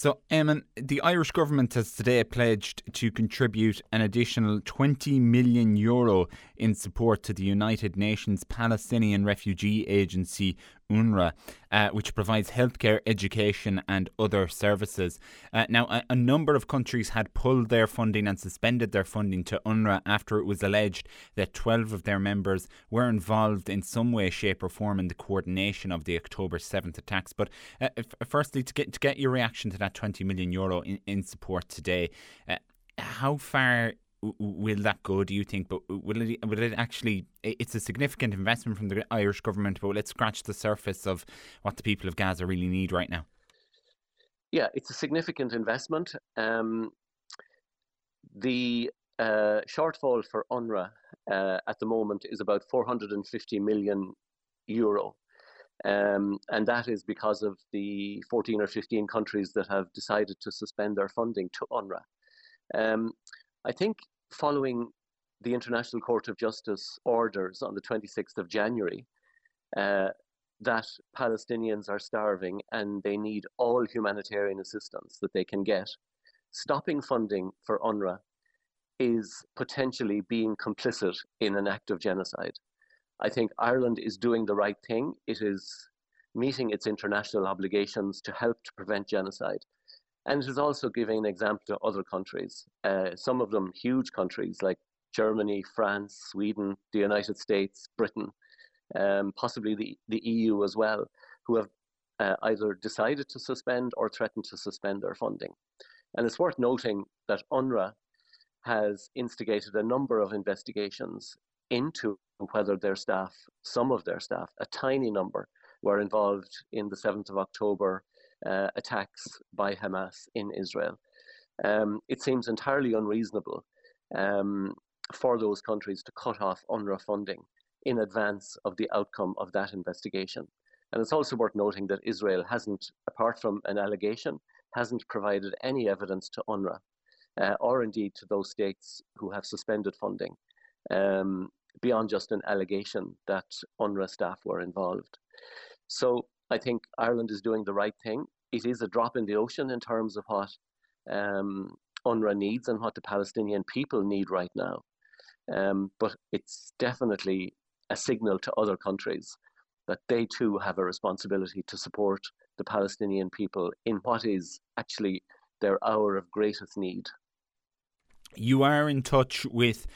So, Eamon, the Irish government has today pledged to contribute an additional 20 million euro in support to the United Nations Palestinian Refugee Agency, UNRWA, uh, which provides healthcare, education, and other services. Uh, now, a, a, number of countries had pulled their funding and suspended their funding to UNRWA after it was alleged that 12 of their members were involved in some way, shape, or form in the coordination of the October 7th attacks. But uh, firstly, to get to get your reaction to that 20 million euro in, in support today, uh, how far will that go? Do you think? But will it? Will it actually? It's a significant investment from the Irish government, but let's scratch the surface of what the people of Gaza really need right now. Yeah, it's a significant investment. Um, the uh, shortfall for UNRWA uh, at the moment is about 450 million euro. Um, and that is because of the 14 or 15 countries that have decided to suspend their funding to UNRWA. Um, I think following the International Court of Justice orders on the 26th of January uh, that Palestinians are starving and they need all humanitarian assistance that they can get, stopping funding for UNRWA is potentially being complicit in an act of genocide. I think Ireland is doing the right thing. It is meeting its international obligations to help to prevent genocide. And it is also giving an example to other countries, uh, some of them huge countries like Germany, France, Sweden, the United States, Britain, um, possibly the, the EU as well, who have uh, either decided to suspend or threatened to suspend their funding. And it's worth noting that UNRWA has instigated a number of investigations into whether their staff, some of their staff, a tiny number, were involved in the 7th of October uh, attacks by Hamas in Israel. Um, it seems entirely unreasonable um, for those countries to cut off UNRWA funding in advance of the outcome of that investigation. And it's also worth noting that Israel hasn't, apart from an allegation, hasn't provided any evidence to UNRWA uh, or indeed to those states who have suspended funding um, beyond just an allegation that UNRWA staff were involved. So I think Ireland is doing the right thing. It is a drop in the ocean in terms of what um, UNRWA needs and what the Palestinian people need right now. Um, but it's definitely a signal to other countries that they too have a responsibility to support the Palestinian people in what is actually their hour of greatest need. You are in touch with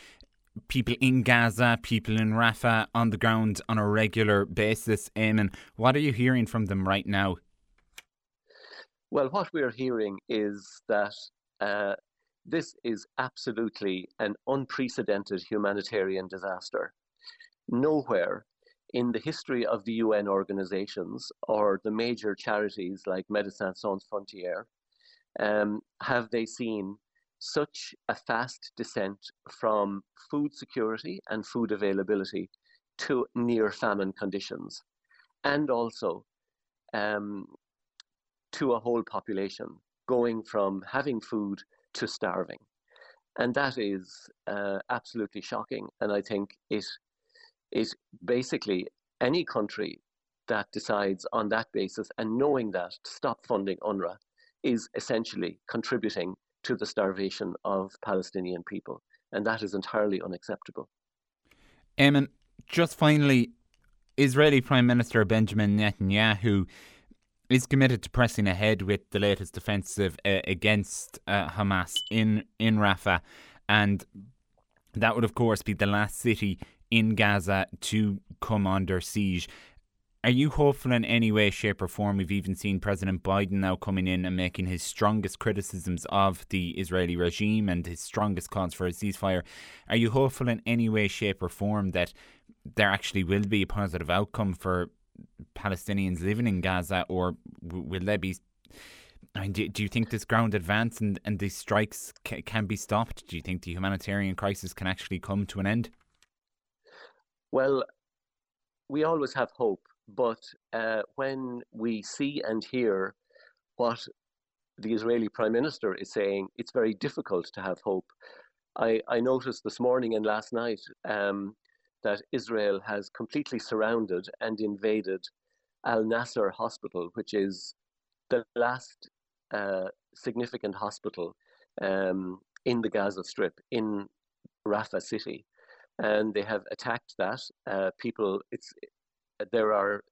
people in Gaza, people in Rafah on the ground on a regular basis. Eamon, what are you hearing from them right now? Well, what we're hearing is that uh, this is absolutely an unprecedented humanitarian disaster. Nowhere in the history of the UN organizations or the major charities like Médecins Sans Frontières um, have they seen such a fast descent from food security and food availability to near famine conditions, and also um, to a whole population going from having food to starving. And that is uh, absolutely shocking. And I think it is basically any country that decides on that basis and knowing that to stop funding UNRWA is essentially contributing to the starvation of Palestinian people. And that is entirely unacceptable. Eamon, just finally, Israeli Prime Minister Benjamin Netanyahu is committed to pressing ahead with the latest offensive uh, against uh, Hamas in, in Rafah. And that would, of course, be the last city in Gaza to come under siege. Are you hopeful in any way, shape, or form? We've even seen President Biden now coming in and making his strongest criticisms of the Israeli regime and his strongest calls for a ceasefire. Are you hopeful in any way, shape, or form that there actually will be a positive outcome for Palestinians living in Gaza, or will there be? I mean, do, you think this ground advance and, and these strikes ca- can be stopped? Do you think the humanitarian crisis can actually come to an end? Well, we always have hope but uh, when we see and hear what the Israeli Prime Minister is saying, it's very difficult to have hope. I, I noticed this morning and last night um, that Israel has completely surrounded and invaded Al Nasser Hospital, which is the last a significant hospital um, in the Gaza Strip, in Rafah city, and they have attacked that. Uh, people, it's there are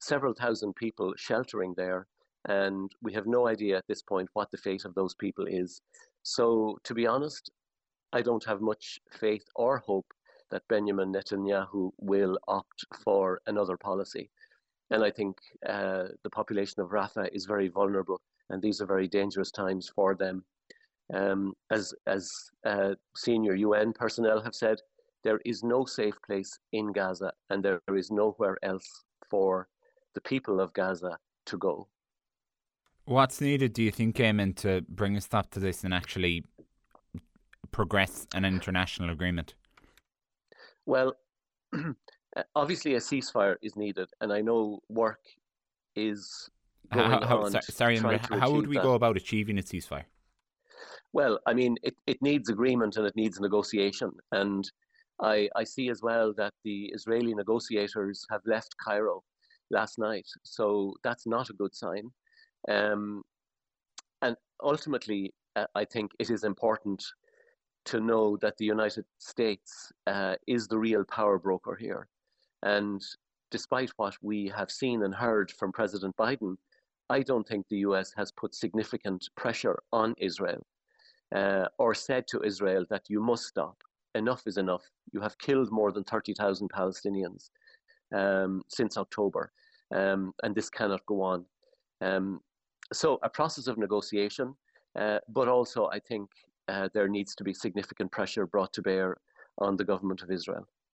several thousand people sheltering there, and we have no idea at this point what the fate of those people is. So, to be honest, I don't have much faith or hope that Benjamin Netanyahu will opt for another policy. And I think uh, the population of Rafah is very vulnerable, and these are very dangerous times for them. Um, as as uh, senior UN personnel have said, there is no safe place in Gaza, and there is nowhere else for the people of Gaza to go. What's needed, do you think, Eamon, to bring a stop to this and actually progress an international agreement? Well, uh, obviously, a ceasefire is needed, and I know work is going how, how, on. Sorry, how would we that. go about achieving a ceasefire? Well, I mean, it, it needs agreement and it needs negotiation. And I, I see as well that the Israeli negotiators have left Cairo last night. So that's not a good sign. Um, and ultimately, uh, I think it is important to know that the United States uh, is the real power broker here. And despite what we have seen and heard from President Biden, I don't think the US has put significant pressure on Israel uh, or said to Israel that you must stop. Enough is enough. You have killed more than 30,000 Palestinians um, since October, um, and this cannot go on. Um, so, a process of negotiation, uh, but also I think uh, there needs to be significant pressure brought to bear on the government of Israel.